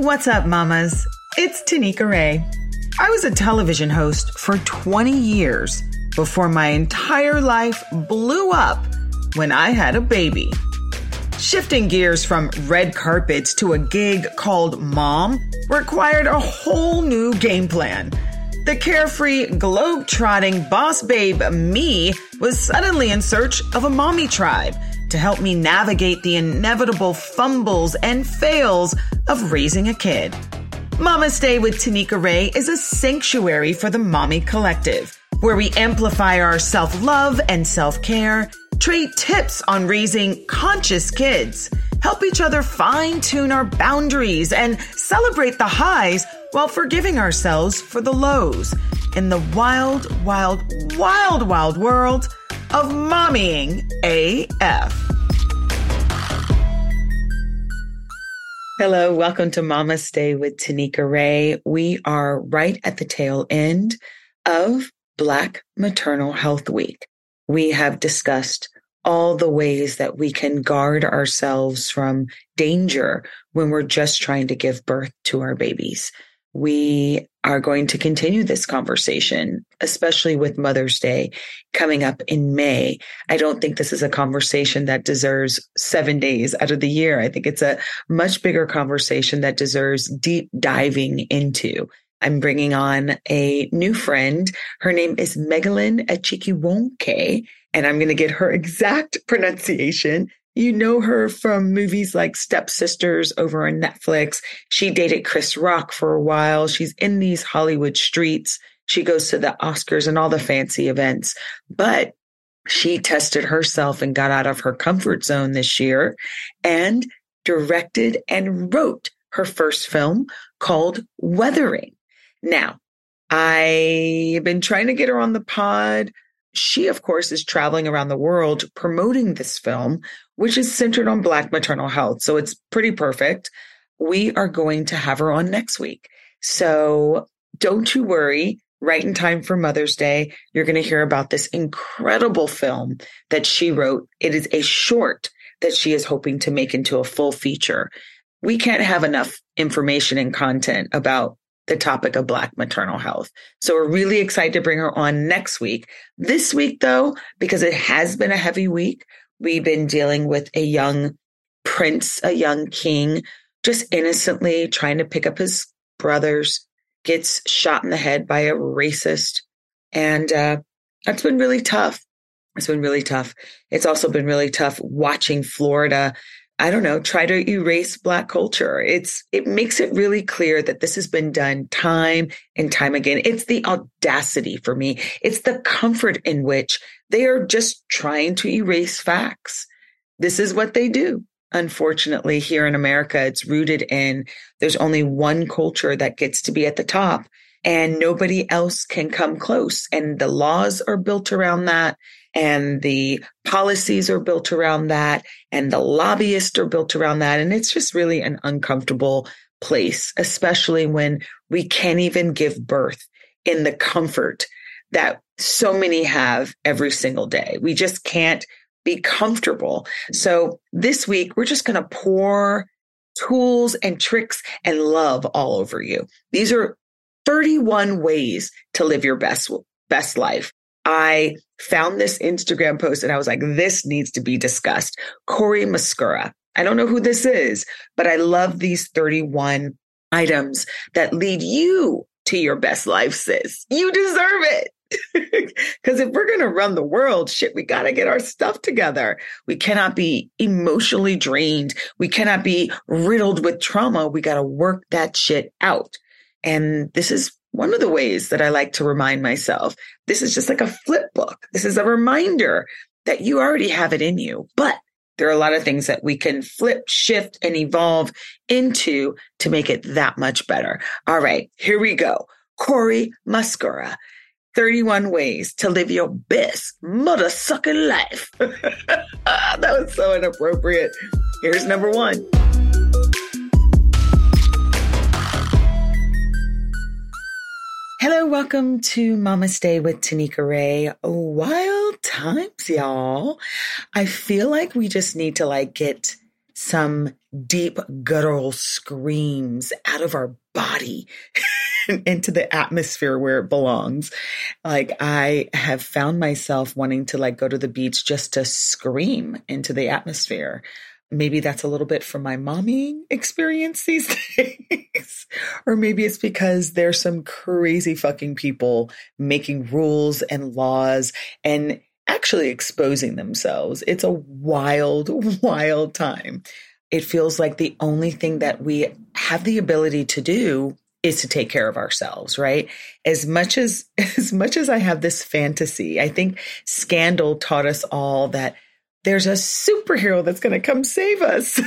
What's up, mamas? It's Tanika Ray. I was a television host for 20 years before my entire life blew up when I had a baby. Shifting gears from red carpets to a gig called Mom required a whole new game plan. The carefree, globe-trotting boss babe me was suddenly in search of a mommy tribe to help me navigate the inevitable fumbles and fails of raising a kid. Mamaste with Tanika Ray is a sanctuary for the mommy collective, where we amplify our self-love and self-care, trade tips on raising conscious kids, help each other fine tune our boundaries and celebrate the highs while forgiving ourselves for the lows in the wild, wild, wild, wild world of mommying AF. Hello, welcome to Mamaste with Tanika Ray. We are right at the tail end of Black Maternal Health Week. We have discussed all the ways that we can guard ourselves from danger when we're just trying to give birth to our babies we are going to continue this conversation, especially with Mother's Day coming up in May. I don't think this is a conversation that deserves seven days out of the year. I think it's a much bigger conversation that deserves deep diving into. I'm bringing on a new friend. Her name is Megalyn Achikiwonke, and I'm going to get her exact pronunciation you know her from movies like Stepsisters over on Netflix. She dated Chris Rock for a while. She's in these Hollywood streets. She goes to the Oscars and all the fancy events, but she tested herself and got out of her comfort zone this year and directed and wrote her first film called Weathering. Now, I've been trying to get her on the pod she, of course, is traveling around the world promoting this film, which is centered on Black maternal health. So it's pretty perfect. We are going to have her on next week. So don't you worry. Right in time for Mother's Day, you're going to hear about this incredible film that she wrote. It is a short that she is hoping to make into a full feature. We can't have enough information and content about the topic of Black maternal health. So we're really excited to bring her on next week. This week, though, because it has been a heavy week, we've been dealing with a young prince, a young king, just innocently trying to pick up his brothers, gets shot in the head by a racist. And uh, that's been really tough. It's been really tough. It's also been really tough watching Florida I don't know, try to erase black culture. It's, it makes it really clear that this has been done time and time again. It's the audacity for me. It's the comfort in which they are just trying to erase facts. This is what they do. Unfortunately, here in America, it's rooted in there's only one culture that gets to be at the top and nobody else can come close. And the laws are built around that and the policies are built around that and the lobbyists are built around that. And it's just really an uncomfortable place, especially when we can't even give birth in the comfort that so many have every single day. We just can't be comfortable. So this week, we're just going to pour tools and tricks and love all over you. These are 31 ways to live your best, best life. I found this Instagram post and I was like, this needs to be discussed. Cory Muscara. I don't know who this is, but I love these 31 items that lead you to your best life, sis. You deserve it. Because if we're going to run the world, shit, we got to get our stuff together. We cannot be emotionally drained. We cannot be riddled with trauma. We got to work that shit out. And this is one of the ways that I like to remind myself this is just like a flip book. This is a reminder that you already have it in you, but there are a lot of things that we can flip, shift, and evolve into to make it that much better. All right, here we go. Cory Muscara. 31 ways to live your best mother sucking life. that was so inappropriate. Here's number one. Hello, welcome to Mamaste with Tanika Ray. Wild times, y'all. I feel like we just need to like get some deep guttural screams out of our body into the atmosphere where it belongs. Like I have found myself wanting to like go to the beach just to scream into the atmosphere. Maybe that's a little bit from my mommy experience these days. or maybe it's because there's some crazy fucking people making rules and laws and actually exposing themselves. It's a wild, wild time. It feels like the only thing that we have the ability to do is to take care of ourselves, right? As much as as much as I have this fantasy, I think Scandal taught us all that there's a superhero that's going to come save us.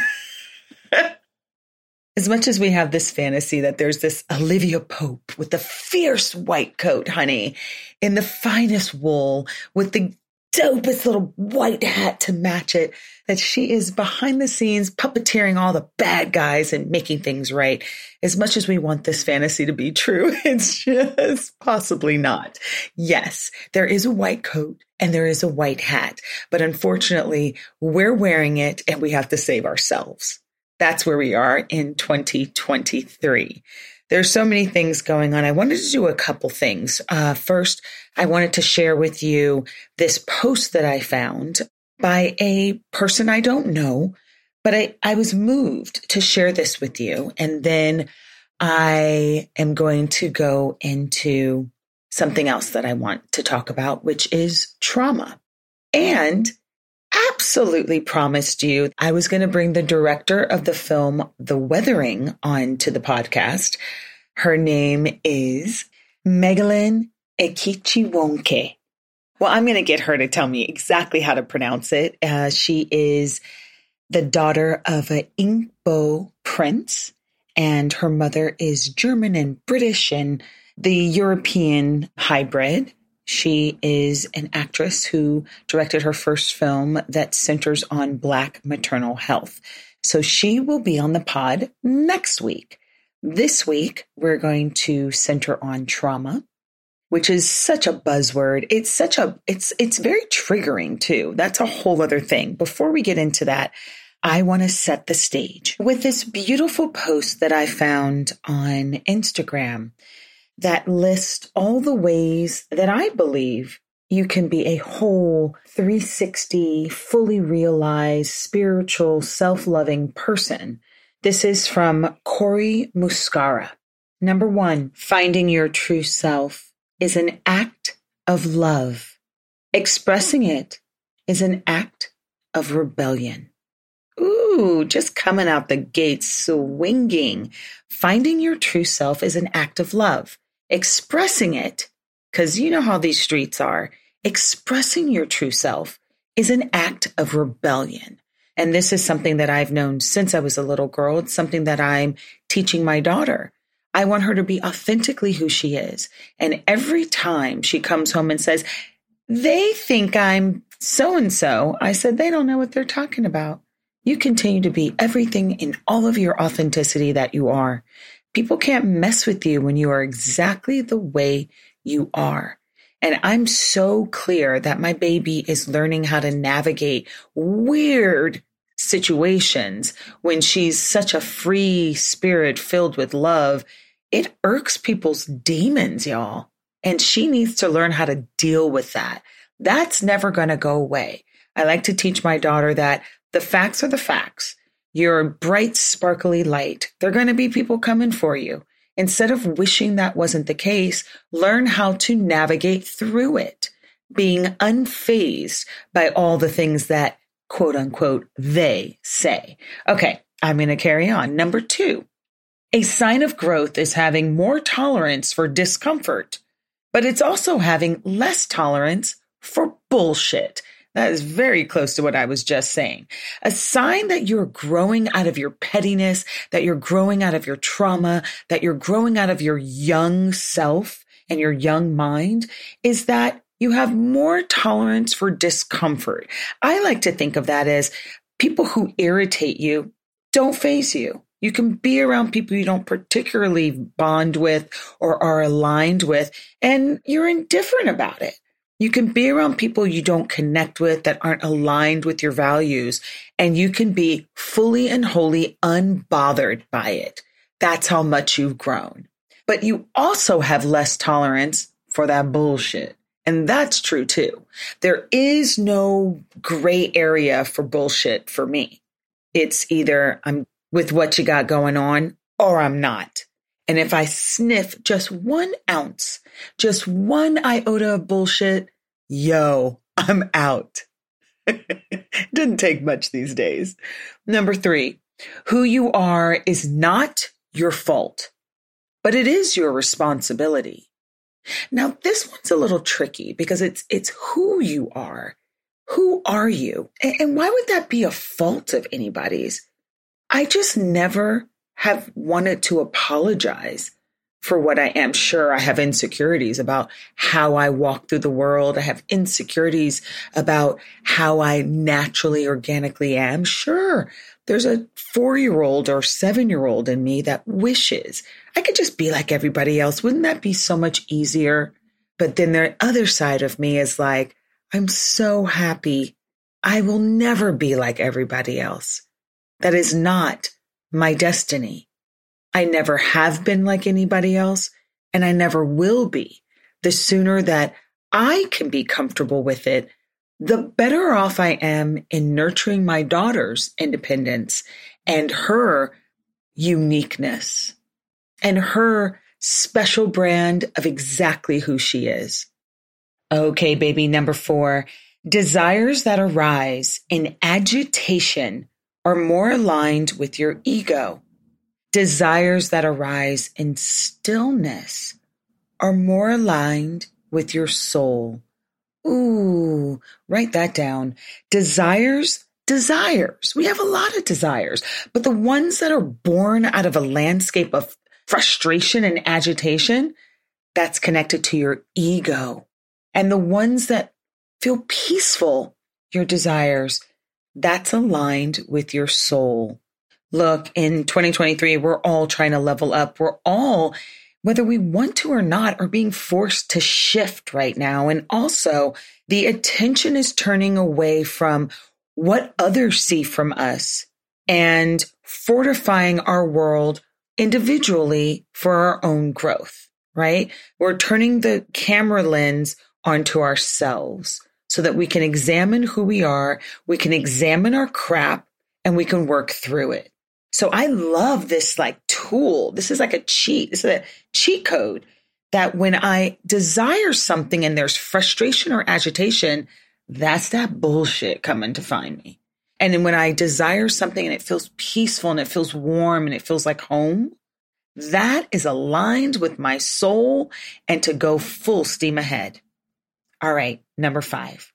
as much as we have this fantasy that there's this Olivia Pope with the fierce white coat, honey, in the finest wool with the dopest little white hat to match it, that she is behind the scenes puppeteering all the bad guys and making things right. As much as we want this fantasy to be true, it's just possibly not. Yes, there is a white coat and there is a white hat, but unfortunately, we're wearing it and we have to save ourselves. That's where we are in 2023 there's so many things going on. I wanted to do a couple things. Uh, first, I wanted to share with you this post that I found by a person I don't know, but I, I was moved to share this with you. And then I am going to go into something else that I want to talk about, which is trauma. And absolutely promised you I was going to bring the director of the film The Weathering on to the podcast. Her name is Megalyn Ekichiwonke. Well, I'm going to get her to tell me exactly how to pronounce it. Uh, she is the daughter of an Igbo prince, and her mother is German and British and the European hybrid. She is an actress who directed her first film that centers on Black maternal health. So she will be on the pod next week. This week, we're going to center on trauma, which is such a buzzword. It's such a, it's, it's very triggering too. That's a whole other thing. Before we get into that, I want to set the stage with this beautiful post that I found on Instagram that lists all the ways that I believe you can be a whole 360, fully realized, spiritual, self loving person. This is from Cory Muscara. Number one, finding your true self is an act of love. Expressing it is an act of rebellion. Ooh, just coming out the gate swinging. Finding your true self is an act of love expressing it, because you know how these streets are, expressing your true self is an act of rebellion. And this is something that I've known since I was a little girl. It's something that I'm teaching my daughter. I want her to be authentically who she is. And every time she comes home and says, they think I'm so and so, I said, they don't know what they're talking about. You continue to be everything in all of your authenticity that you are. People can't mess with you when you are exactly the way you are. And I'm so clear that my baby is learning how to navigate weird situations when she's such a free spirit filled with love. It irks people's demons, y'all. And she needs to learn how to deal with that. That's never going to go away. I like to teach my daughter that the facts are the facts. You're bright, sparkly light. There are going to be people coming for you. Instead of wishing that wasn't the case, learn how to navigate through it, being unfazed by all the things that quote unquote they say. Okay, I'm going to carry on. Number two, a sign of growth is having more tolerance for discomfort, but it's also having less tolerance for bullshit. That is very close to what I was just saying. A sign that you're growing out of your pettiness, that you're growing out of your trauma, that you're growing out of your young self and your young mind is that you have more tolerance for discomfort. I like to think of that as people who irritate you don't faze you. You can be around people you don't particularly bond with or are aligned with, and you're indifferent about it. You can be around people you don't connect with that aren't aligned with your values, and you can be fully and wholly unbothered by it. That's how much you've grown. But you also have less tolerance for that bullshit. And that's true too. There is no gray area for bullshit for me. It's either I'm with what you got going on or I'm not. And if I sniff just one ounce, just one iota of bullshit, yo, I'm out. Didn't take much these days. Number three, who you are is not your fault, but it is your responsibility. Now, this one's a little tricky because it's, it's who you are. Who are you? And, and why would that be a fault of anybody's? I just never have wanted to apologize for what I am. Sure, I have insecurities about how I walk through the world. I have insecurities about how I naturally, organically am. Sure, there's a four year old or seven year old in me that wishes I could just be like everybody else. Wouldn't that be so much easier? But then the other side of me is like, I'm so happy. I will never be like everybody else. That is not my destiny. I never have been like anybody else, and I never will be. The sooner that I can be comfortable with it, the better off I am in nurturing my daughter's independence and her uniqueness and her special brand of exactly who she is. Okay, baby, number four, desires that arise in agitation are more aligned with your ego. Desires that arise in stillness are more aligned with your soul. Ooh, write that down. Desires, desires. We have a lot of desires, but the ones that are born out of a landscape of frustration and agitation, that's connected to your ego. And the ones that feel peaceful, your desires, that's aligned with your soul. Look, in 2023, we're all trying to level up. We're all, whether we want to or not, are being forced to shift right now. And also, the attention is turning away from what others see from us and fortifying our world individually for our own growth, right? We're turning the camera lens onto ourselves so that we can examine who we are, we can examine our crap, and we can work through it. So I love this like tool. This is like a cheat. This is a cheat code that when I desire something and there's frustration or agitation, that's that bullshit coming to find me. And then when I desire something and it feels peaceful and it feels warm and it feels like home, that is aligned with my soul and to go full steam ahead. All right, number five.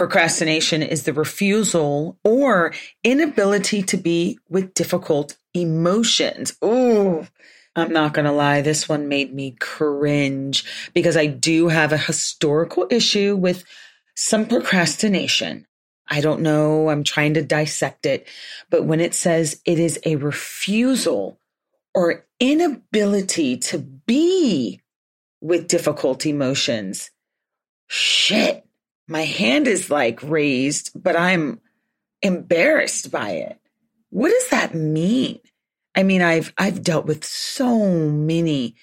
Procrastination is the refusal or inability to be with difficult emotions. Ooh, I'm not going to lie. This one made me cringe because I do have a historical issue with some procrastination. I don't know. I'm trying to dissect it. But when it says it is a refusal or inability to be with difficult emotions, shit, my hand is like raised, but I'm embarrassed by it. What does that mean? I mean, I've, I've dealt with so many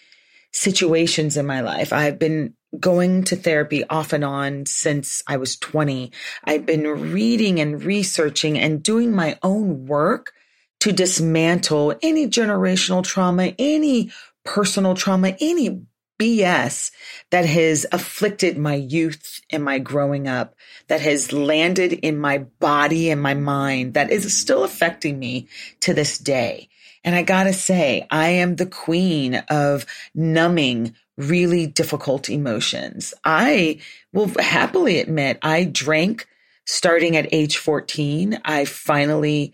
situations in my life. I've been going to therapy off and on since I was 20. I've been reading and researching and doing my own work to dismantle any generational trauma, any personal trauma, any BS that has afflicted my youth and my growing up, that has landed in my body and my mind, that is still affecting me to this day. And I gotta say, I am the queen of numbing really difficult emotions. I will happily admit I drank starting at age 14. I finally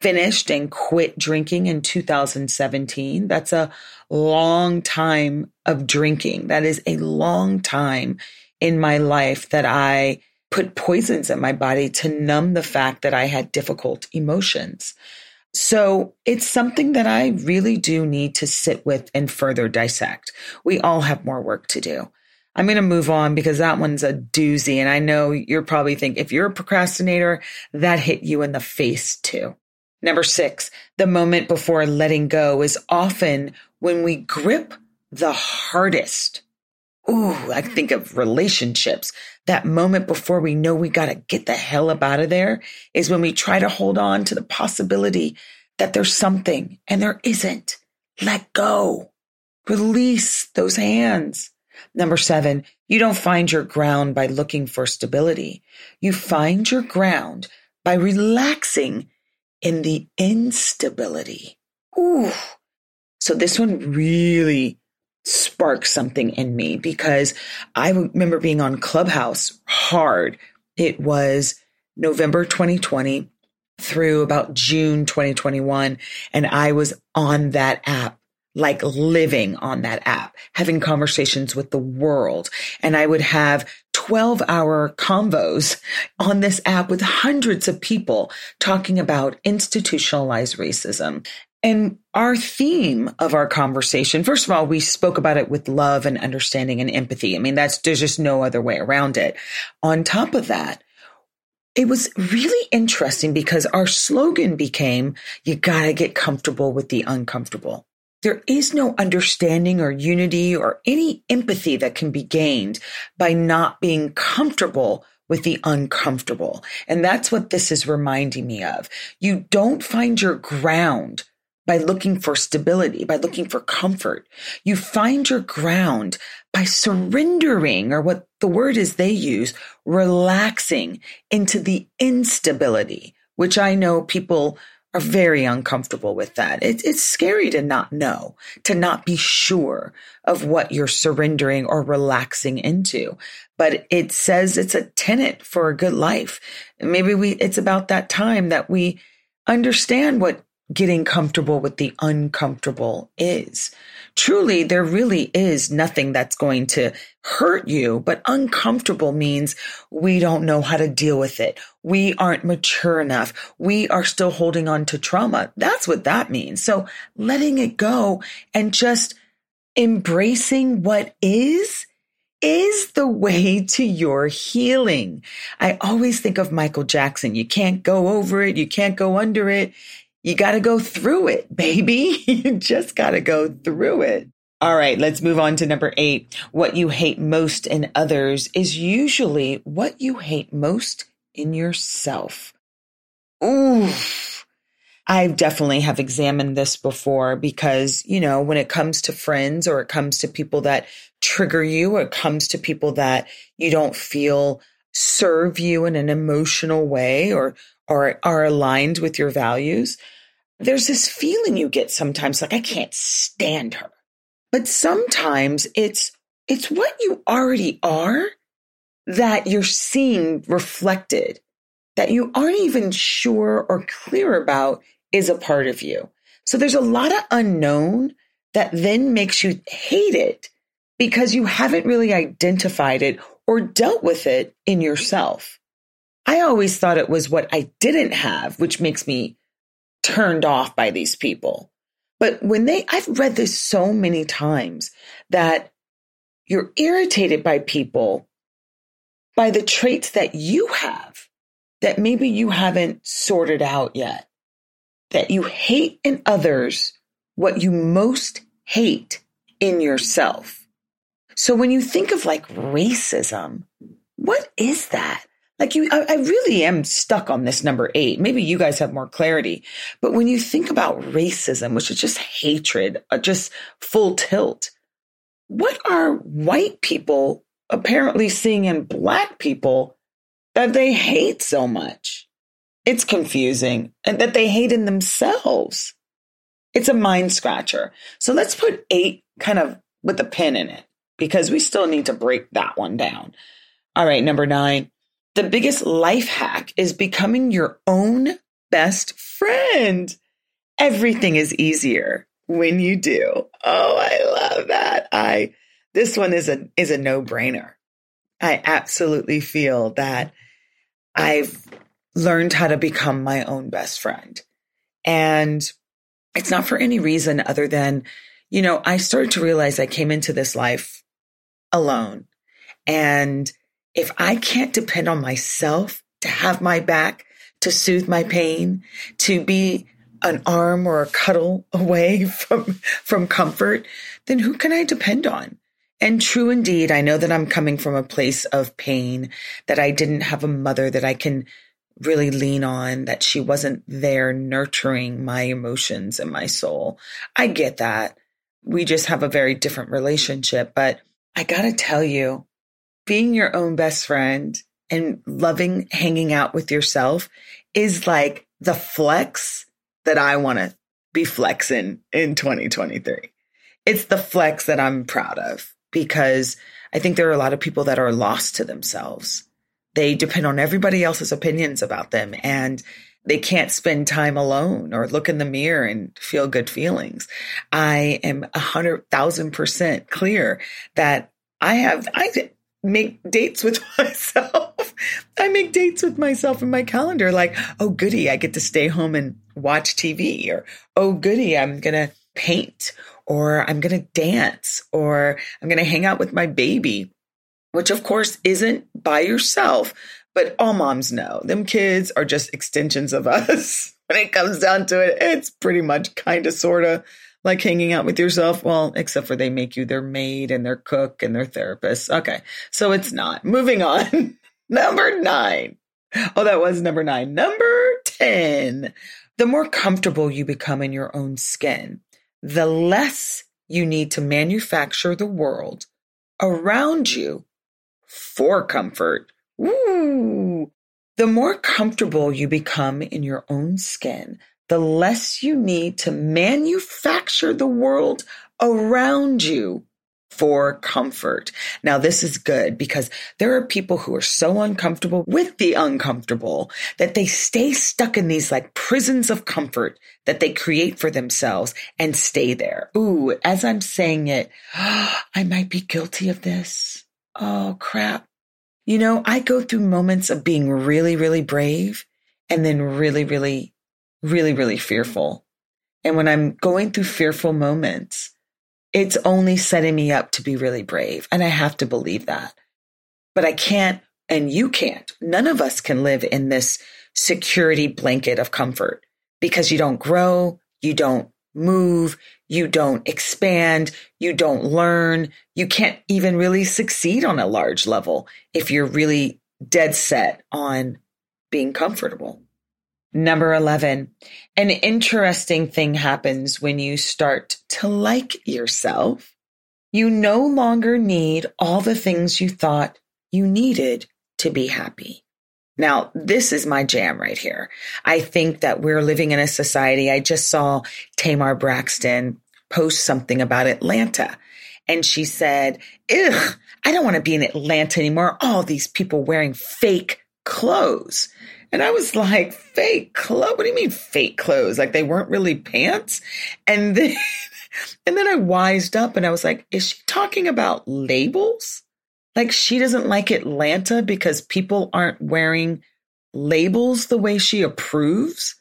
finished and quit drinking in 2017. That's a long time of drinking. That is a long time in my life that I put poisons in my body to numb the fact that I had difficult emotions. So it's something that I really do need to sit with and further dissect. We all have more work to do. I'm going to move on because that one's a doozy. And I know you're probably thinking if you're a procrastinator, that hit you in the face too. Number six, the moment before letting go is often when we grip the hardest. Ooh, I think of relationships. That moment before we know we got to get the hell up out of there is when we try to hold on to the possibility that there's something and there isn't. Let go. Release those hands. Number seven, you don't find your ground by looking for stability. You find your ground by relaxing in the instability. Ooh. So this one really sparked something in me because I remember being on Clubhouse hard. It was November 2020 through about June 2021. And I was on that app, like living on that app, having conversations with the world. And I would have 12 hour convos on this app with hundreds of people talking about institutionalized racism. And our theme of our conversation, first of all, we spoke about it with love and understanding and empathy. I mean, that's, there's just no other way around it. On top of that, it was really interesting because our slogan became, you gotta get comfortable with the uncomfortable. There is no understanding or unity or any empathy that can be gained by not being comfortable with the uncomfortable. And that's what this is reminding me of. You don't find your ground by looking for stability, by looking for comfort. You find your ground by surrendering, or what the word is they use, relaxing into the instability, which I know people are very uncomfortable with that. It's, it's scary to not know, to not be sure of what you're surrendering or relaxing into. But it says it's a tenet for a good life. Maybe we, it's about that time that we understand what getting comfortable with the uncomfortable is. Truly, there really is nothing that's going to hurt you, but uncomfortable means we don't know how to deal with it. We aren't mature enough. We are still holding on to trauma. That's what that means. So letting it go and just embracing what is is the way to your healing. I always think of Michael Jackson. You can't go over it. You can't go under it. You got to go through it, baby. you just got to go through it. All right, let's move on to number eight. What you hate most in others is usually what you hate most in yourself. Ooh. I definitely have examined this before because, you know, when it comes to friends or it comes to people that trigger you or it comes to people that you don't feel serve you in an emotional way or, or are aligned with your values, there's this feeling you get sometimes like, I can't stand her. But sometimes it's, it's what you already are that you're seeing reflected that you aren't even sure or clear about is a part of you. So there's a lot of unknown that then makes you hate it because you haven't really identified it or dealt with it in yourself. I always thought it was what I didn't have, which makes me turned off by these people. But when they, I've read this so many times that you're irritated by people by the traits that you have that maybe you haven't sorted out yet. That you hate in others what you most hate in yourself. So when you think of like racism, what is that? Like you, I, I really am stuck on this number eight. Maybe you guys have more clarity. But when you think about racism, which is just hatred, uh, just full tilt, what are white people apparently seeing in black people that they hate so much? It's confusing and that they hate in themselves. It's a mind scratcher. So let's put eight kind of with a pin in it because we still need to break that one down. All right, number nine. The biggest life hack is becoming your own best friend. Everything is easier when you do. Oh, I love that. I this one is a is a no-brainer. I absolutely feel that I've learned how to become my own best friend. And it's not for any reason other than, you know, I started to realize I came into this life alone And if I can't depend on myself to have my back, to soothe my pain, to be an arm or a cuddle away from, from comfort, then who can I depend on? And true indeed, I know that I'm coming from a place of pain, that I didn't have a mother that I can really lean on, that she wasn't there nurturing my emotions and my soul. I get that. We just have a very different relationship. But I got to tell you, being your own best friend and loving hanging out with yourself is like the flex that I want to be flexing in 2023. It's the flex that I'm proud of because I think there are a lot of people that are lost to themselves. They depend on everybody else's opinions about them and they can't spend time alone or look in the mirror and feel good feelings. I am a hundred thousand percent clear that I have, I make dates with myself. I make dates with myself in my calendar like, oh, goody, I get to stay home and watch TV or, oh, goody, I'm going to paint or I'm going to dance or I'm going to hang out with my baby, which of course isn't by yourself, but all moms know them kids are just extensions of us. when it comes down to it, it's pretty much kind of sort of like hanging out with yourself. Well, except for they make you their maid and their cook and their therapist. Okay. So it's not. Moving on. number nine. Oh, that was number nine. Number 10. The more comfortable you become in your own skin, the less you need to manufacture the world around you for comfort. Ooh. The more comfortable you become in your own skin, the less you need to manufacture the world around you for comfort. Now, this is good because there are people who are so uncomfortable with the uncomfortable that they stay stuck in these like prisons of comfort that they create for themselves and stay there. Ooh, as I'm saying it, I might be guilty of this. Oh, crap. You know, I go through moments of being really, really brave and then really, really, really, really fearful. And when I'm going through fearful moments, it's only setting me up to be really brave. And I have to believe that. But I can't, and you can't. None of us can live in this security blanket of comfort because you don't grow, you don't move, you don't expand, you don't learn. You can't even really succeed on a large level if you're really dead set on being comfortable. Number 11, an interesting thing happens when you start to like yourself. You no longer need all the things you thought you needed to be happy. Now, this is my jam right here. I think that we're living in a society. I just saw Tamar Braxton post something about Atlanta. And she said, Ugh, I don't want to be in Atlanta anymore. All these people wearing fake clothes. And I was like, fake clothes? What do you mean fake clothes? Like they weren't really pants? And then, and then I wised up and I was like, is she talking about labels? Like she doesn't like Atlanta because people aren't wearing labels the way she approves.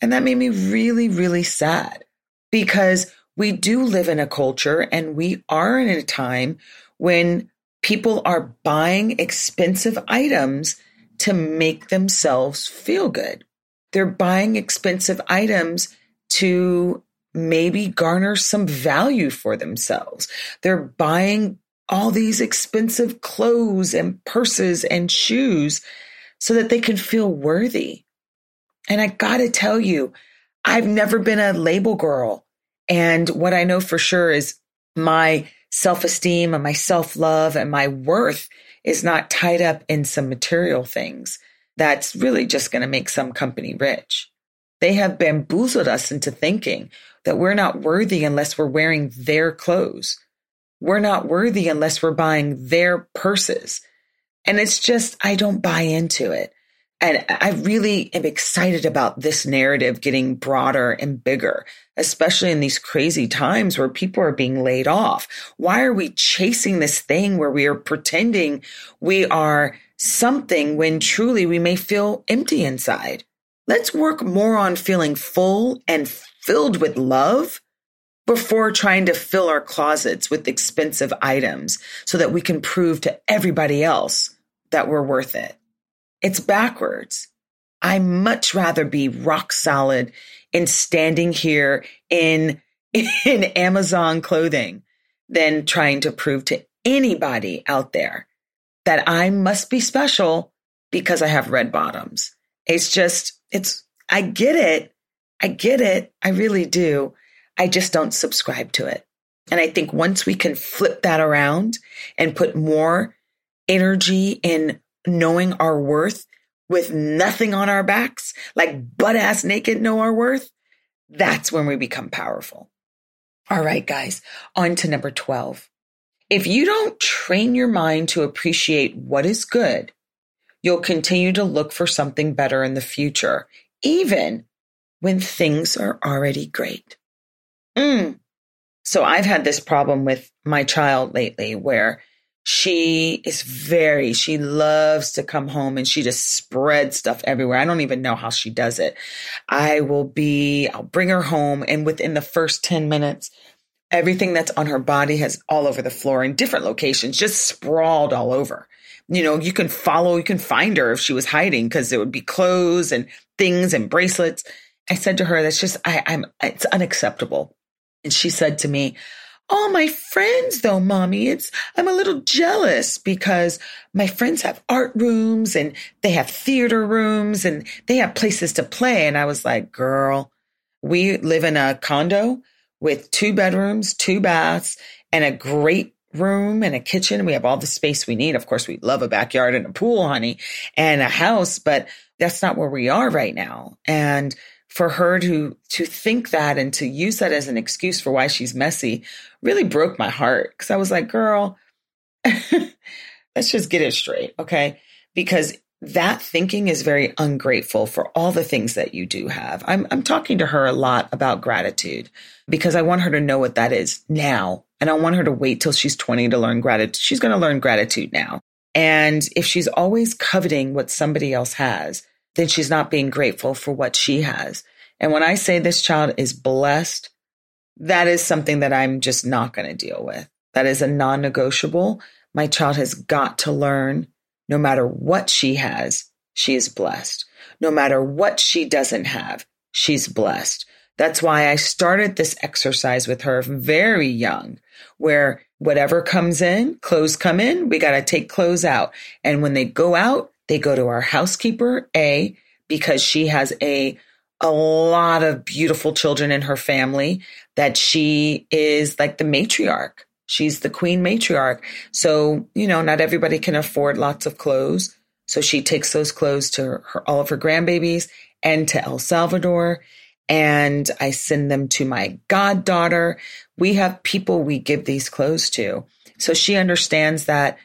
And that made me really, really sad because we do live in a culture and we are in a time when people are buying expensive items to make themselves feel good. They're buying expensive items to maybe garner some value for themselves. They're buying all these expensive clothes and purses and shoes so that they can feel worthy. And I gotta tell you, I've never been a label girl. And what I know for sure is my self esteem and my self love and my worth is not tied up in some material things that's really just going to make some company rich. They have bamboozled us into thinking that we're not worthy unless we're wearing their clothes. We're not worthy unless we're buying their purses. And it's just, I don't buy into it. And I really am excited about this narrative getting broader and bigger, especially in these crazy times where people are being laid off. Why are we chasing this thing where we are pretending we are something when truly we may feel empty inside? Let's work more on feeling full and filled with love before trying to fill our closets with expensive items so that we can prove to everybody else that we're worth it. It's backwards. I much rather be rock solid in standing here in, in Amazon clothing than trying to prove to anybody out there that I must be special because I have red bottoms. It's just, it's, I get it. I get it. I really do. I just don't subscribe to it. And I think once we can flip that around and put more energy in knowing our worth with nothing on our backs, like butt ass naked know our worth, that's when we become powerful. All right, guys, on to number 12. If you don't train your mind to appreciate what is good, you'll continue to look for something better in the future, even when things are already great. Mm. So I've had this problem with my child lately where she is very, she loves to come home and she just spreads stuff everywhere. I don't even know how she does it. I will be, I'll bring her home and within the first 10 minutes, everything that's on her body has all over the floor in different locations, just sprawled all over. You know, you can follow, you can find her if she was hiding because it would be clothes and things and bracelets. I said to her, that's just, I, I'm, it's unacceptable. And she said to me, all my friends though, mommy, it's, I'm a little jealous because my friends have art rooms and they have theater rooms and they have places to play. And I was like, girl, we live in a condo with two bedrooms, two baths and a great room and a kitchen. We have all the space we need. Of course, we love a backyard and a pool, honey, and a house, but that's not where we are right now. And for her to to think that and to use that as an excuse for why she's messy really broke my heart because I was like, girl, let's just get it straight, okay? Because that thinking is very ungrateful for all the things that you do have. I'm I'm talking to her a lot about gratitude because I want her to know what that is now. And I want her to wait till she's 20 to learn gratitude. She's going to learn gratitude now. And if she's always coveting what somebody else has, then she's not being grateful for what she has. And when I say this child is blessed, that is something that I'm just not going to deal with. That is a non negotiable. My child has got to learn no matter what she has, she is blessed. No matter what she doesn't have, she's blessed. That's why I started this exercise with her very young, where whatever comes in, clothes come in, we got to take clothes out. And when they go out, they go to our housekeeper, A, because she has a a lot of beautiful children in her family that she is like the matriarch. She's the queen matriarch. So, you know, not everybody can afford lots of clothes. So she takes those clothes to her, all of her grandbabies and to El Salvador. And I send them to my goddaughter. We have people we give these clothes to. So she understands that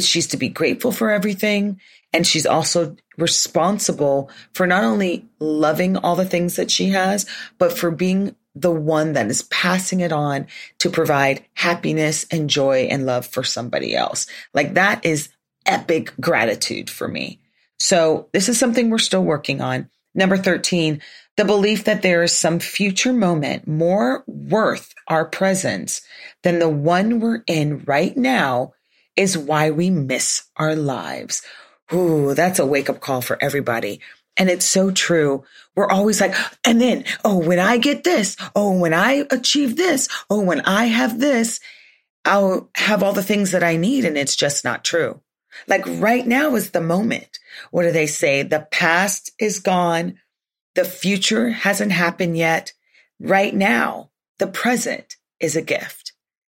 she's to be grateful for everything and she's also responsible for not only loving all the things that she has, but for being the one that is passing it on to provide happiness and joy and love for somebody else. Like that is epic gratitude for me. So this is something we're still working on. Number 13, the belief that there is some future moment more worth our presence than the one we're in right now is why we miss our lives. Ooh, that's a wake up call for everybody. And it's so true. We're always like, and then, oh, when I get this, oh, when I achieve this, oh, when I have this, I'll have all the things that I need. And it's just not true. Like right now is the moment. What do they say? The past is gone. The future hasn't happened yet. Right now, the present is a gift.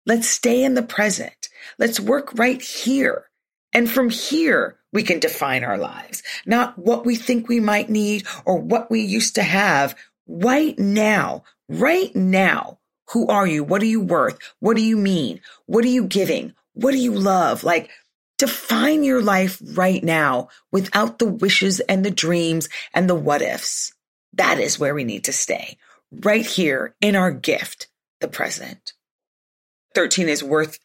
Let's stay in the present. Let's work right here. And from here, we can define our lives, not what we think we might need or what we used to have right now, right now. Who are you? What are you worth? What do you mean? What are you giving? What do you love? Like define your life right now without the wishes and the dreams and the what ifs. That is where we need to stay right here in our gift, the present. 13 is worth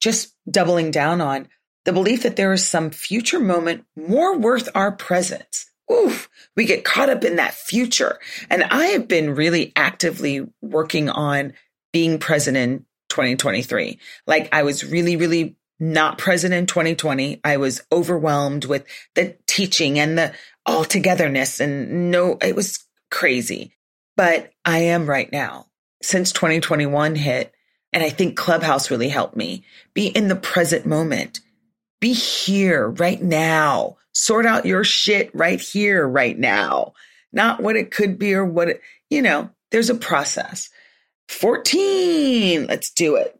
just doubling down on the belief that there is some future moment more worth our presence. Oof, we get caught up in that future. And I have been really actively working on being present in 2023. Like I was really, really not present in 2020. I was overwhelmed with the teaching and the all togetherness and no, it was crazy. But I am right now since 2021 hit. And I think Clubhouse really helped me be in the present moment, be here right now, sort out your shit right here, right now, not what it could be or what it, you know, there's a process. 14. Let's do it.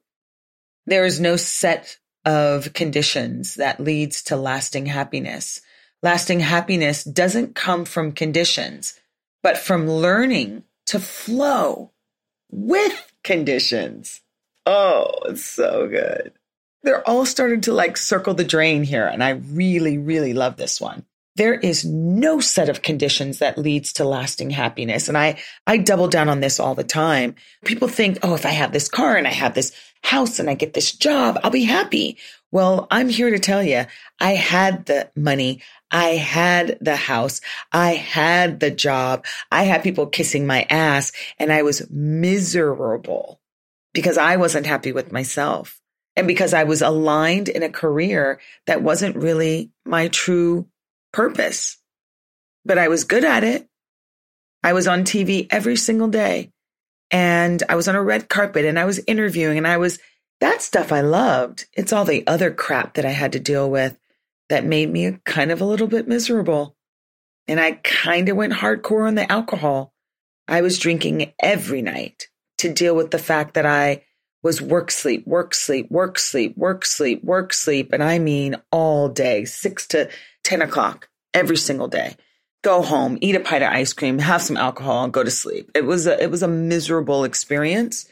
There is no set of conditions that leads to lasting happiness. Lasting happiness doesn't come from conditions, but from learning to flow with conditions. Oh, it's so good. They're all starting to like circle the drain here. And I really, really love this one there is no set of conditions that leads to lasting happiness. And I, I double down on this all the time. People think, oh, if I have this car and I have this house and I get this job, I'll be happy. Well, I'm here to tell you, I had the money. I had the house. I had the job. I had people kissing my ass and I was miserable because I wasn't happy with myself and because I was aligned in a career that wasn't really my true purpose, but I was good at it. I was on TV every single day and I was on a red carpet and I was interviewing and I was, that stuff I loved. It's all the other crap that I had to deal with that made me kind of a little bit miserable. And I kind of went hardcore on the alcohol. I was drinking every night to deal with the fact that I was work, sleep, work, sleep, work, sleep, work, sleep, work, sleep. And I mean all day, six to 10 o'clock every single day. Go home, eat a pint of ice cream, have some alcohol, and go to sleep. It was a, it was a miserable experience.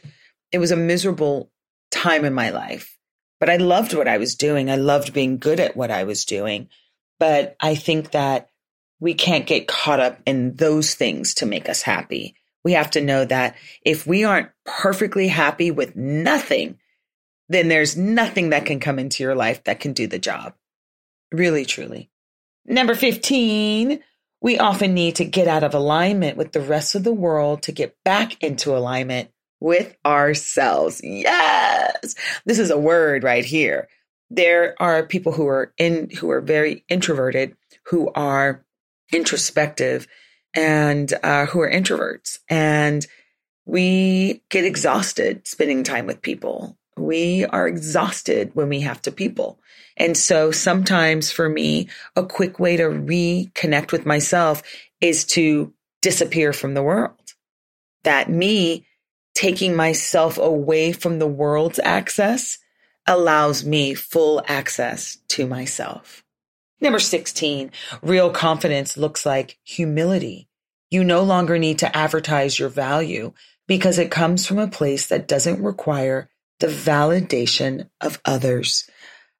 It was a miserable time in my life, but I loved what I was doing. I loved being good at what I was doing. But I think that we can't get caught up in those things to make us happy. We have to know that if we aren't perfectly happy with nothing, then there's nothing that can come into your life that can do the job. Really, truly. Number 15, we often need to get out of alignment with the rest of the world to get back into alignment with ourselves. Yes. This is a word right here. There are people who are in who are very introverted, who are introspective and uh, who are introverts. And we get exhausted spending time with people. We are exhausted when we have to people. And so sometimes for me, a quick way to reconnect with myself is to disappear from the world. That me taking myself away from the world's access allows me full access to myself. Number 16, real confidence looks like humility. You no longer need to advertise your value because it comes from a place that doesn't require the validation of others.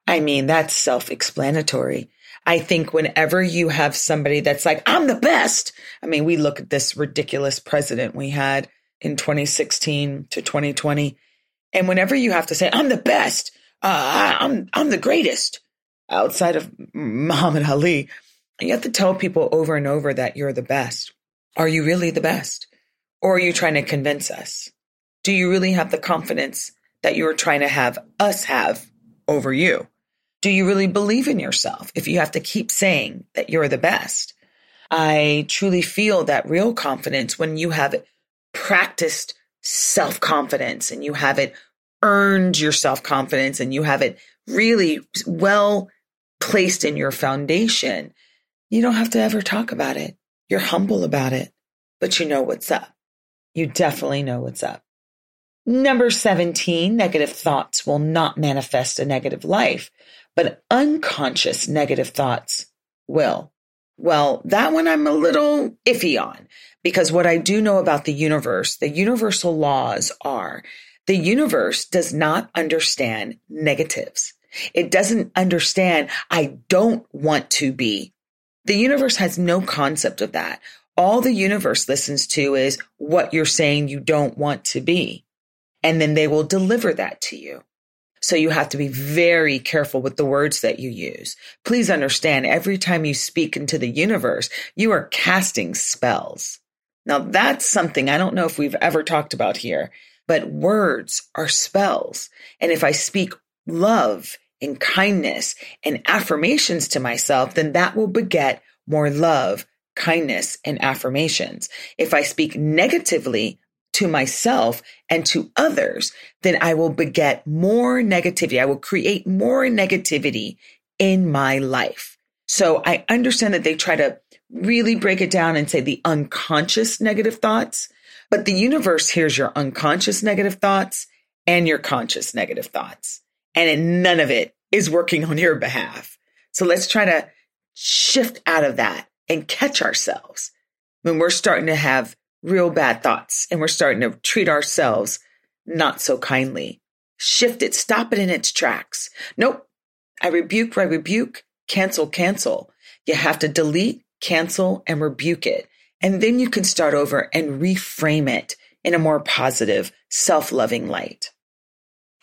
I mean, that's self explanatory. I think whenever you have somebody that's like, I'm the best. I mean, we look at this ridiculous president we had in 2016 to 2020. And whenever you have to say, I'm the best, uh, I'm, I'm the greatest outside of Muhammad Ali, you have to tell people over and over that you're the best. Are you really the best? Or are you trying to convince us? Do you really have the confidence that you're trying to have us have over you? Do you really believe in yourself if you have to keep saying that you're the best? I truly feel that real confidence when you have practiced self confidence and you have it earned your self confidence and you have it really well placed in your foundation. You don't have to ever talk about it. You're humble about it, but you know what's up. You definitely know what's up. Number 17, negative thoughts will not manifest a negative life, but unconscious negative thoughts will. Well, that one I'm a little iffy on because what I do know about the universe, the universal laws are the universe does not understand negatives. It doesn't understand, I don't want to be. The universe has no concept of that. All the universe listens to is what you're saying you don't want to be and then they will deliver that to you. So you have to be very careful with the words that you use. Please understand every time you speak into the universe, you are casting spells. Now that's something I don't know if we've ever talked about here, but words are spells. And if I speak love and kindness and affirmations to myself, then that will beget more love, kindness, and affirmations. If I speak negatively to myself and to others, then I will beget more negativity. I will create more negativity in my life. So I understand that they try to really break it down and say the unconscious negative thoughts, but the universe hears your unconscious negative thoughts and your conscious negative thoughts. And none of it is working on your behalf. So let's try to shift out of that and catch ourselves when we're starting to have real bad thoughts and we're starting to treat ourselves not so kindly. Shift it, stop it in its tracks. Nope. I rebuke, I rebuke, cancel, cancel. You have to delete, cancel, and rebuke it. And then you can start over and reframe it in a more positive, self loving light.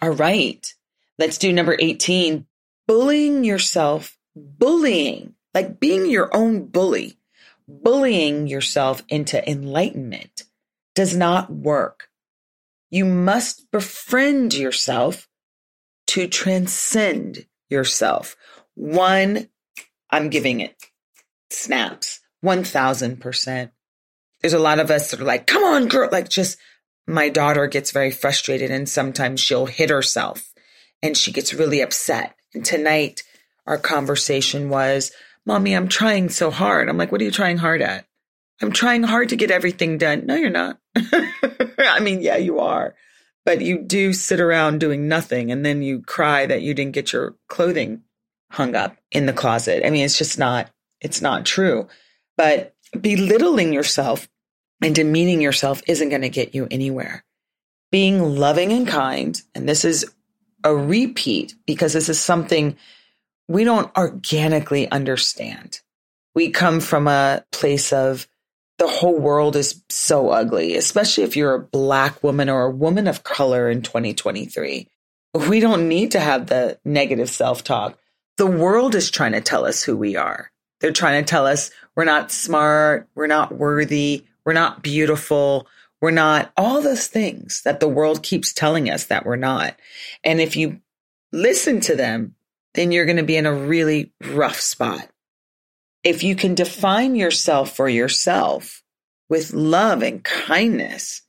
All right. Let's do number 18. Bullying yourself, bullying, like being your own bully bullying yourself into enlightenment does not work. You must befriend yourself to transcend yourself. One, I'm giving it snaps, 1000%. There's a lot of us that are like, come on, girl. Like, just my daughter gets very frustrated and sometimes she'll hit herself and she gets really upset. And tonight, our conversation was, Mommy, I'm trying so hard. I'm like, What are you trying hard at? I'm trying hard to get everything done. No, you're not. I mean, yeah, you are. But you do sit around doing nothing and then you cry that you didn't get your clothing hung up in the closet. I mean, it's just not, it's not true. But belittling yourself and demeaning yourself isn't going to get you anywhere. Being loving and kind, and this is a repeat because this is something we don't organically understand. We come from a place of the whole world is so ugly, especially if you're a black woman or a woman of color in 2023. We don't need to have the negative self talk. The world is trying to tell us who we are. They're trying to tell us we're not smart, we're not worthy, we're not beautiful, we're not all those things that the world keeps telling us that we're not. And if you listen to them, then you're going to be in a really rough spot. If you can define yourself for yourself with love and kindness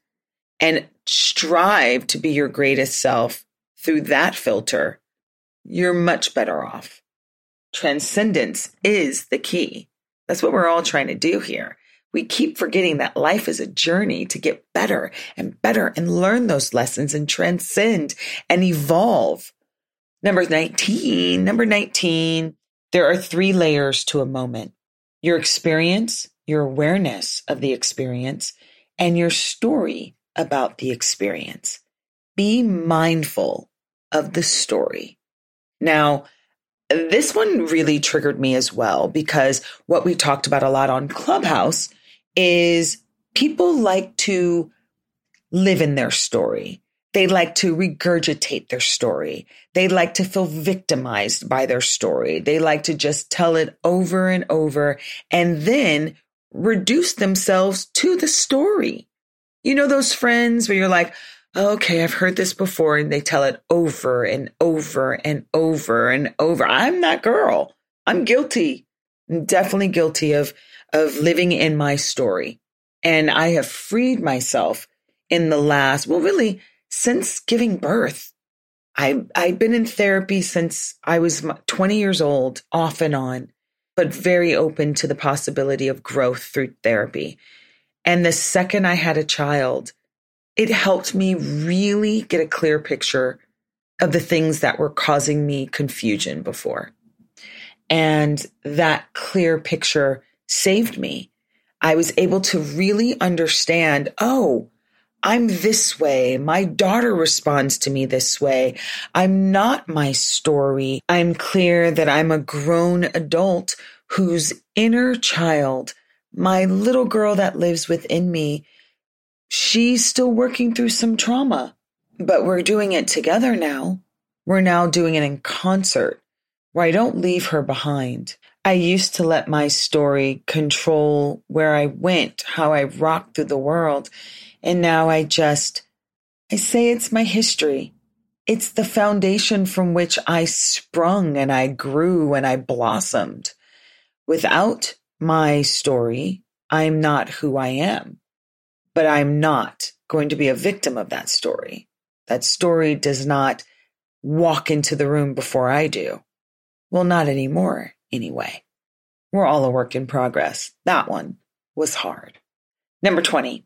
and strive to be your greatest self through that filter, you're much better off. Transcendence is the key. That's what we're all trying to do here. We keep forgetting that life is a journey to get better and better and learn those lessons and transcend and evolve. Number 19, number 19, there are three layers to a moment your experience, your awareness of the experience, and your story about the experience. Be mindful of the story. Now, this one really triggered me as well because what we talked about a lot on Clubhouse is people like to live in their story. They like to regurgitate their story. They like to feel victimized by their story. They like to just tell it over and over and then reduce themselves to the story. You know, those friends where you're like, okay, I've heard this before, and they tell it over and over and over and over. I'm that girl. I'm guilty. I'm definitely guilty of, of living in my story. And I have freed myself in the last, well, really, since giving birth. I, I've been in therapy since I was 20 years old, off and on, but very open to the possibility of growth through therapy. And the second I had a child, it helped me really get a clear picture of the things that were causing me confusion before. And that clear picture saved me. I was able to really understand oh, I'm this way. My daughter responds to me this way. I'm not my story. I'm clear that I'm a grown adult whose inner child, my little girl that lives within me, she's still working through some trauma, but we're doing it together now. We're now doing it in concert where I don't leave her behind. I used to let my story control where I went, how I rocked through the world. And now I just I say it's my history. It's the foundation from which I sprung and I grew and I blossomed. Without my story, I'm not who I am, but I'm not going to be a victim of that story. That story does not walk into the room before I do. Well, not anymore, anyway. We're all a work in progress. That one was hard. Number 20,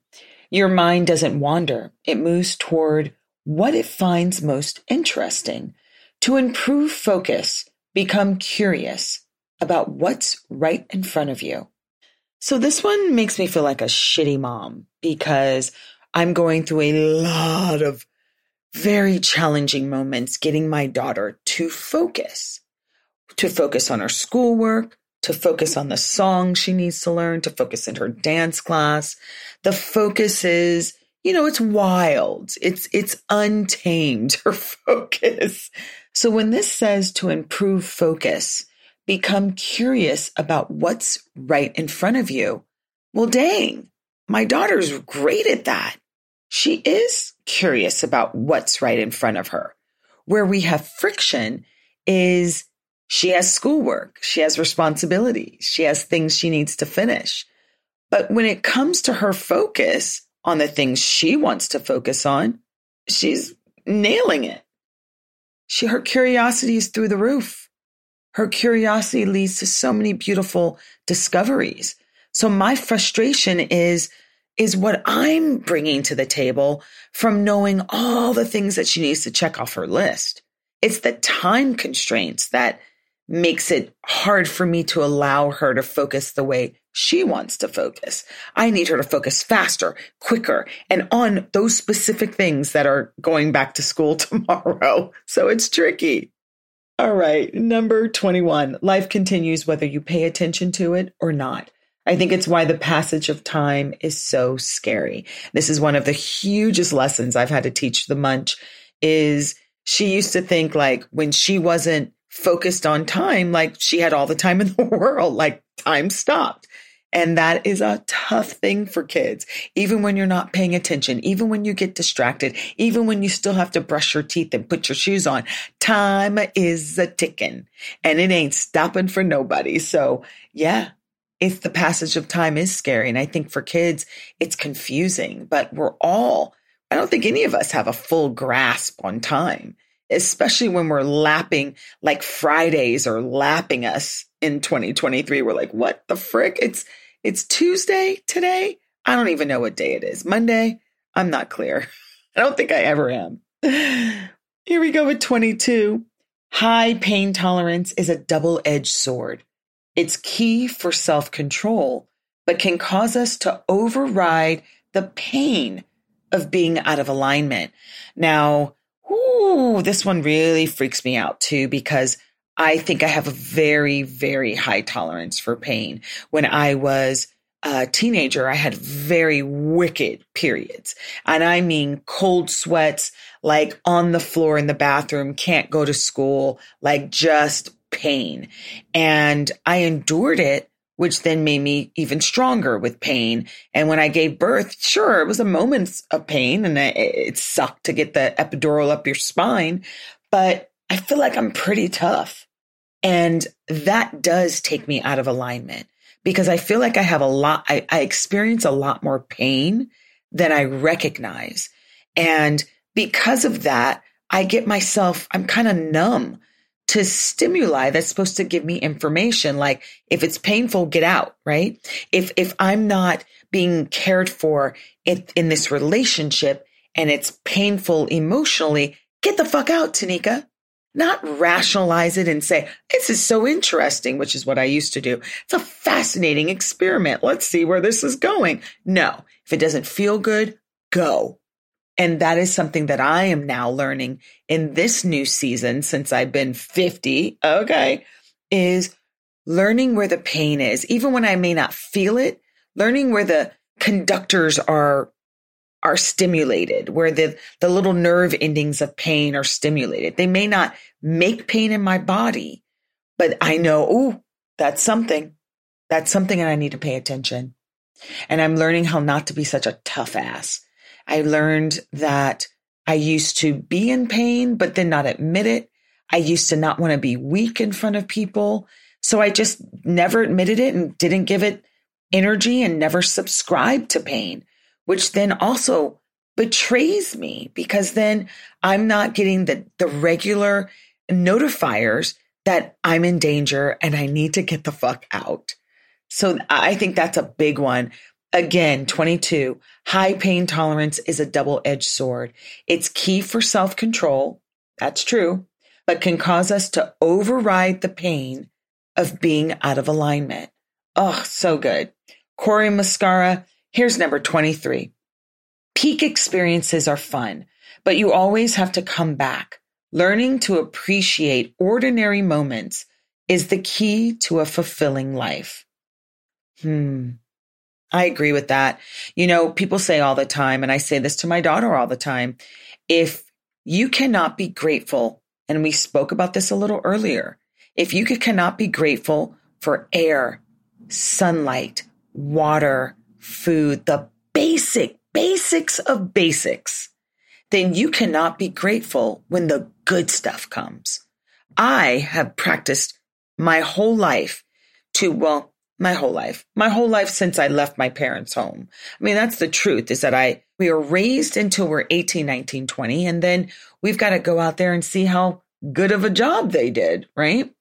your mind doesn't wander. It moves toward what it finds most interesting. To improve focus, become curious about what's right in front of you. So this one makes me feel like a shitty mom because I'm going through a lot of very challenging moments getting my daughter to focus, to focus on her schoolwork, to focus on the song she needs to learn, to focus in her dance class. The focus is, you know, it's wild. It's, it's untamed, her focus. So when this says to improve focus, become curious about what's right in front of you. Well, dang, my daughter's great at that. She is curious about what's right in front of her. Where we have friction is she has schoolwork, she has responsibilities, she has things she needs to finish. But when it comes to her focus on the things she wants to focus on, she's nailing it. She, her curiosity is through the roof. Her curiosity leads to so many beautiful discoveries. So my frustration is, is what I'm bringing to the table from knowing all the things that she needs to check off her list. It's the time constraints that makes it hard for me to allow her to focus the way she wants to focus. I need her to focus faster, quicker, and on those specific things that are going back to school tomorrow. So it's tricky. All right. Number 21. Life continues whether you pay attention to it or not. I think it's why the passage of time is so scary. This is one of the hugest lessons I've had to teach the munch is she used to think like when she wasn't focused on time, like she had all the time in the world, like time stopped. And that is a tough thing for kids, even when you're not paying attention, even when you get distracted, even when you still have to brush your teeth and put your shoes on. Time is a ticking and it ain't stopping for nobody. So yeah, it's the passage of time is scary. And I think for kids, it's confusing, but we're all, I don't think any of us have a full grasp on time especially when we're lapping like Fridays or lapping us in 2023. We're like, what the frick? It's it's Tuesday today. I don't even know what day it is. Monday? I'm not clear. I don't think I ever am. Here we go with 22. High pain tolerance is a double edged sword. It's key for self control, but can cause us to override the pain of being out of alignment. Now, ooh, this one really freaks me out too because I think I have a very, very high tolerance for pain. When I was a teenager, I had very wicked periods. And I mean cold sweats, like on the floor in the bathroom, can't go to school, like just pain. And I endured it, which then made me even stronger with pain. And when I gave birth, sure, it was a moment of pain and it sucked to get the epidural up your spine, but I feel like I'm pretty tough. And that does take me out of alignment because I feel like I have a lot, I, I experience a lot more pain than I recognize. And because of that, I get myself, I'm kind of numb to stimuli that's supposed to give me information. Like if it's painful, get out, right? If, if I'm not being cared for in, in this relationship and it's painful emotionally, get the fuck out, Tanika not rationalize it and say, this is so interesting, which is what I used to do. It's a fascinating experiment. Let's see where this is going. No, if it doesn't feel good, go. And that is something that I am now learning in this new season since I've been 50. Okay. Is learning where the pain is, even when I may not feel it, learning where the conductors are are stimulated, where the, the little nerve endings of pain are stimulated. They may not make pain in my body, but I know, oh, that's something. That's something and I need to pay attention. And I'm learning how not to be such a tough ass. I learned that I used to be in pain, but then not admit it. I used to not want to be weak in front of people. So I just never admitted it and didn't give it energy and never subscribed to pain, which then also betrays me because then I'm not getting the, the regular notifiers that I'm in danger and I need to get the fuck out. So I think that's a big one. Again, 22, high pain tolerance is a double edged sword. It's key for self control. That's true, but can cause us to override the pain of being out of alignment. Oh, so good. Cory Muscara, here's number 23. Peak experiences are fun, but you always have to come back. Learning to appreciate ordinary moments is the key to a fulfilling life. Hmm. I agree with that. You know, people say all the time, and I say this to my daughter all the time if you cannot be grateful, and we spoke about this a little earlier, if you cannot be grateful for air, sunlight, water, food, the basic, basics of basics, then you cannot be grateful when the good stuff comes. I have practiced my whole life to, well, my whole life, my whole life since I left my parents' home. I mean, that's the truth is that I, we are raised until we're 18, 19, 20, and then we've got to go out there and see how good of a job they did, right?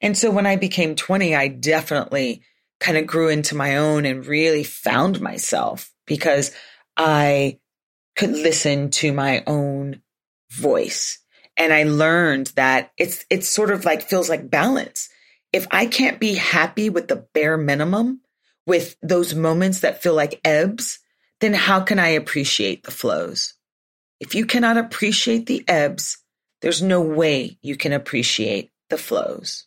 And so when I became 20, I definitely kind of grew into my own and really found myself because I could listen to my own voice. And I learned that it's, it's sort of like feels like balance if I can't be happy with the bare minimum, with those moments that feel like ebbs, then how can I appreciate the flows? If you cannot appreciate the ebbs, there's no way you can appreciate the flows.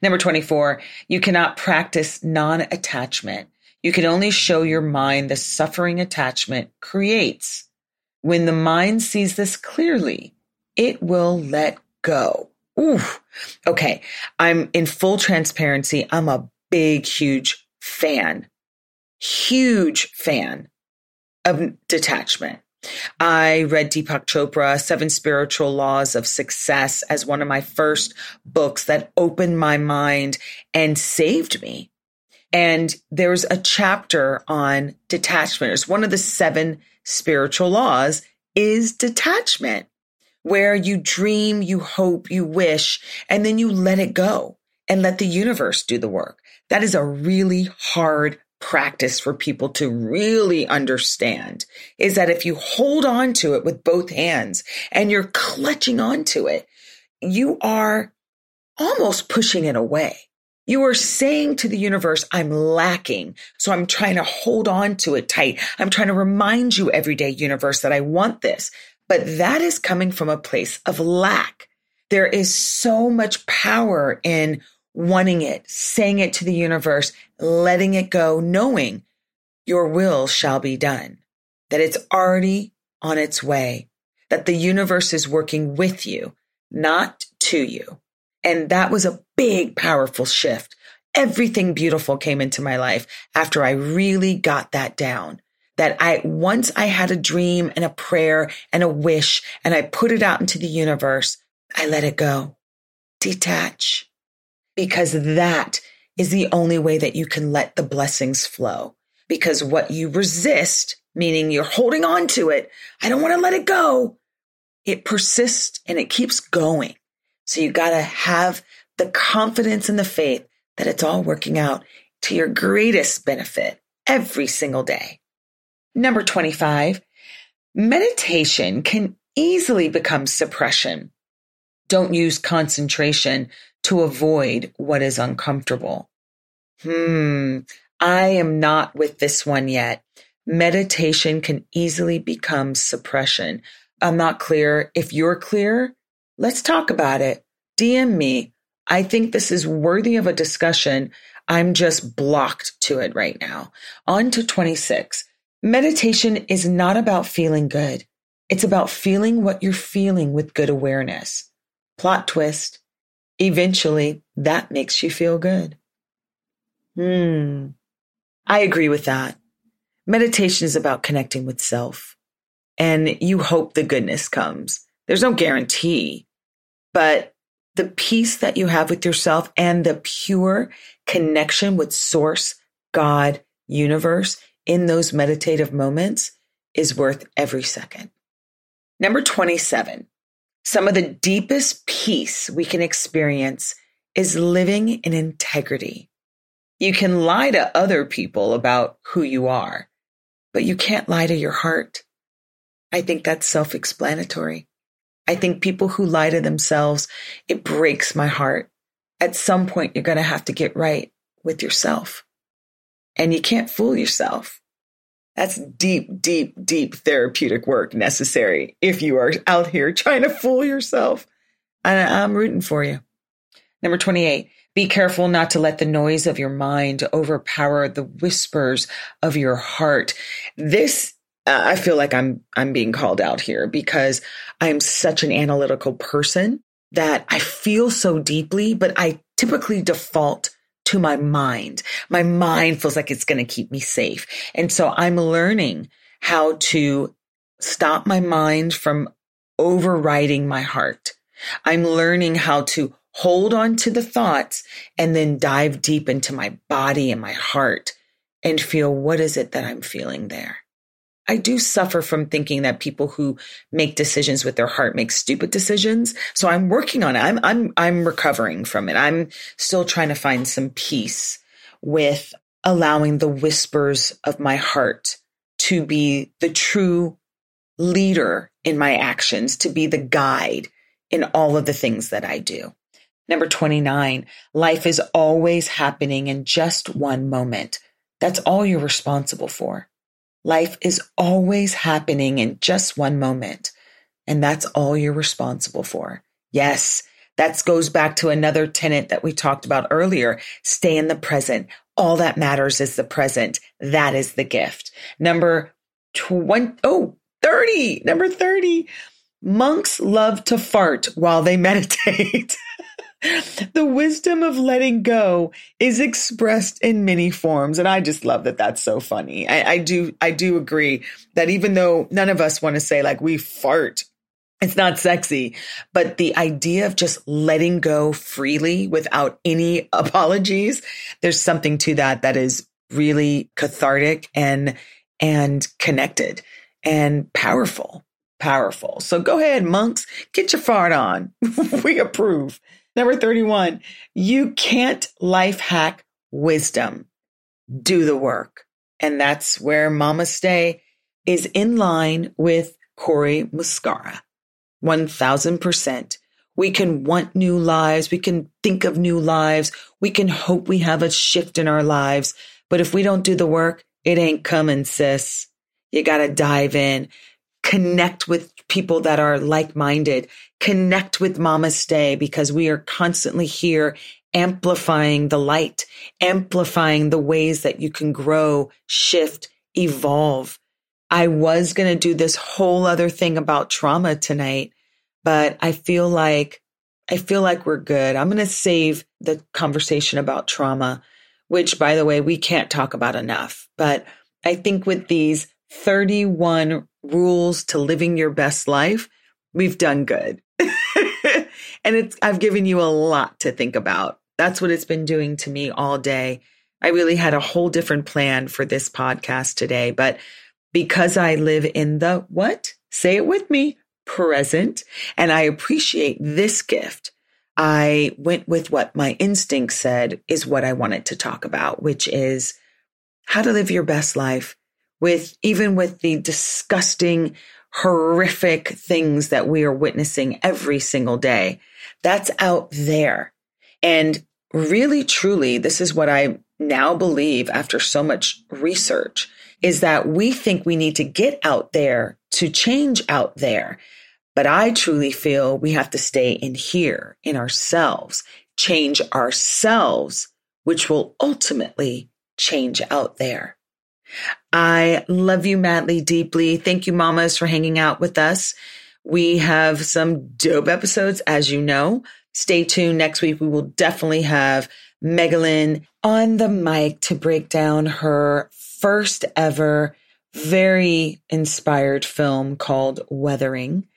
Number 24, you cannot practice non attachment. You can only show your mind the suffering attachment creates. When the mind sees this clearly, it will let go. Ooh, okay. I'm in full transparency. I'm a big, huge fan, huge fan of detachment. I read Deepak Chopra, Seven Spiritual Laws of Success as one of my first books that opened my mind and saved me. And there's a chapter on detachment. It's one of the seven spiritual laws is detachment where you dream, you hope, you wish, and then you let it go and let the universe do the work. That is a really hard practice for people to really understand is that if you hold on to it with both hands and you're clutching onto it, you are almost pushing it away. You are saying to the universe, I'm lacking. So I'm trying to hold on to it tight. I'm trying to remind you every day, universe, that I want this. But that is coming from a place of lack. There is so much power in wanting it, saying it to the universe, letting it go, knowing your will shall be done, that it's already on its way, that the universe is working with you, not to you. And that was a big, powerful shift. Everything beautiful came into my life after I really got that down that I, once I had a dream and a prayer and a wish and I put it out into the universe, I let it go. Detach. Because that is the only way that you can let the blessings flow. Because what you resist, meaning you're holding on to it, I don't want to let it go. It persists and it keeps going. So you got to have the confidence and the faith that it's all working out to your greatest benefit every single day. Number 25, meditation can easily become suppression. Don't use concentration to avoid what is uncomfortable. Hmm, I am not with this one yet. Meditation can easily become suppression. I'm not clear. If you're clear, let's talk about it. DM me. I think this is worthy of a discussion. I'm just blocked to it right now. On to 26. Meditation is not about feeling good. It's about feeling what you're feeling with good awareness. Plot twist. Eventually, that makes you feel good. Hmm. I agree with that. Meditation is about connecting with self. and you hope the goodness comes. There's no guarantee, but the peace that you have with yourself and the pure connection with source, God, universe in those meditative moments is worth every second. Number 27. Some of the deepest peace we can experience is living in integrity. You can lie to other people about who you are, but you can't lie to your heart. I think that's self explanatory. I think people who lie to themselves, it breaks my heart. At some point, you're going to have to get right with yourself. And you can't fool yourself. That's deep, deep, deep therapeutic work necessary if you are out here trying to fool yourself. And I'm rooting for you. Number 28, be careful not to let the noise of your mind overpower the whispers of your heart. This uh, I feel like I'm I'm being called out here because I'm such an analytical person that I feel so deeply, but I typically default to my mind. My mind feels like it's going to keep me safe. And so I'm learning how to stop my mind from overriding my heart. I'm learning how to hold on to the thoughts and then dive deep into my body and my heart and feel what is it that I'm feeling there. I do suffer from thinking that people who make decisions with their heart make stupid decisions. So I'm working on it. I'm, I'm, I'm recovering from it. I'm still trying to find some peace with allowing the whispers of my heart to be the true leader in my actions, to be the guide in all of the things that I do. Number 29, life is always happening in just one moment. That's all you're responsible for. Life is always happening in just one moment. And that's all you're responsible for. Yes, that goes back to another tenet that we talked about earlier. Stay in the present. All that matters is the present. That is the gift. Number 20, oh, 30, number 30. Monks love to fart while they meditate. The wisdom of letting go is expressed in many forms. And I just love that that's so funny. I, I do, I do agree that even though none of us want to say like we fart, it's not sexy, but the idea of just letting go freely without any apologies, there's something to that that is really cathartic and, and connected and powerful powerful. So go ahead, monks, get your fart on. we approve. Number 31, you can't life hack wisdom. Do the work. And that's where Mamaste is in line with Cory Muscara. 1000%. We can want new lives. We can think of new lives. We can hope we have a shift in our lives. But if we don't do the work, it ain't coming, sis. You got to dive in, connect with people that are like minded, connect with Mamaste because we are constantly here amplifying the light, amplifying the ways that you can grow, shift, evolve. I was going to do this whole other thing about trauma tonight, but I feel like I feel like we're good. I'm going to save the conversation about trauma, which by the way, we can't talk about enough. But I think with these 31 rules to living your best life, we've done good. and it's, I've given you a lot to think about. That's what it's been doing to me all day. I really had a whole different plan for this podcast today, but because I live in the what? Say it with me, present, and I appreciate this gift. I went with what my instinct said is what I wanted to talk about, which is how to live your best life with even with the disgusting horrific things that we are witnessing every single day. That's out there. And really, truly, this is what I now believe after so much research is that we think we need to get out there to change out there. But I truly feel we have to stay in here, in ourselves, change ourselves, which will ultimately change out there. I love you madly, deeply. Thank you, mamas, for hanging out with us. We have some dope episodes, as you know. Stay tuned. Next week, we will definitely have Megalyn on the mic to break down her first ever very inspired film called Weathering.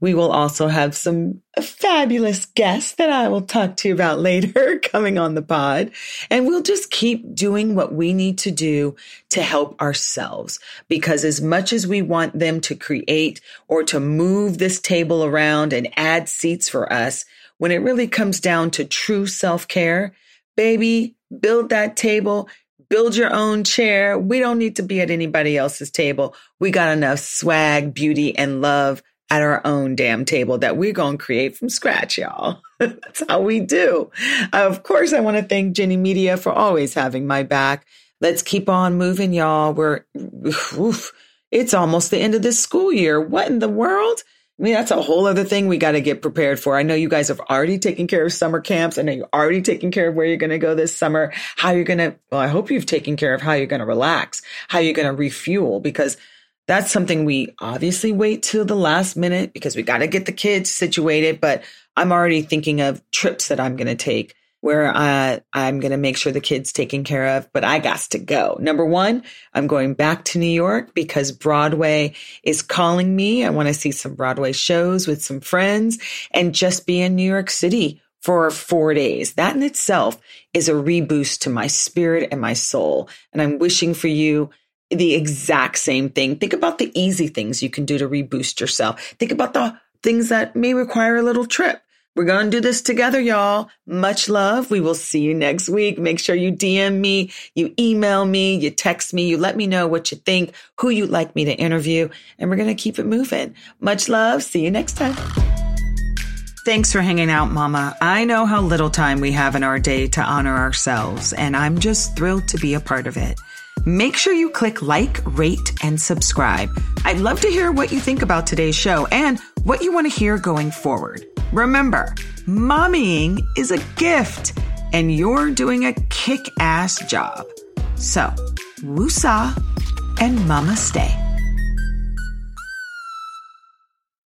We will also have some fabulous guests that I will talk to you about later coming on the pod. And we'll just keep doing what we need to do to help ourselves. Because as much as we want them to create or to move this table around and add seats for us, when it really comes down to true self care, baby, build that table build your own chair. We don't need to be at anybody else's table. We got enough swag, beauty, and love at our own damn table that we're going to create from scratch, y'all. That's how we do. Of course, I want to thank Jenny Media for always having my back. Let's keep on moving, y'all. We're, oof, it's almost the end of this school year. What in the world? I mean, that's a whole other thing we got to get prepared for. I know you guys have already taken care of summer camps. I know you're already taking care of where you're going to go this summer, how you're going to, well, I hope you've taken care of how you're going to relax, how you're going to refuel, because that's something we obviously wait till the last minute because we got to get the kids situated. But I'm already thinking of trips that I'm going to take where uh, I'm going to make sure the kid's taken care of, but I got to go. Number one, I'm going back to New York because Broadway is calling me. I want to see some Broadway shows with some friends and just be in New York City for four days. That in itself is a reboost to my spirit and my soul. And I'm wishing for you the exact same thing. Think about the easy things you can do to reboost yourself. Think about the things that may require a little trip. We're going to do this together, y'all. Much love. We will see you next week. Make sure you DM me, you email me, you text me, you let me know what you think, who you'd like me to interview, and we're going to keep it moving. Much love. See you next time. Thanks for hanging out, Mama. I know how little time we have in our day to honor ourselves, and I'm just thrilled to be a part of it. Make sure you click like, rate, and subscribe. I'd love to hear what you think about today's show and what you want to hear going forward. Remember, mommying is a gift and you're doing a kick ass job. So, woosah and mama stay.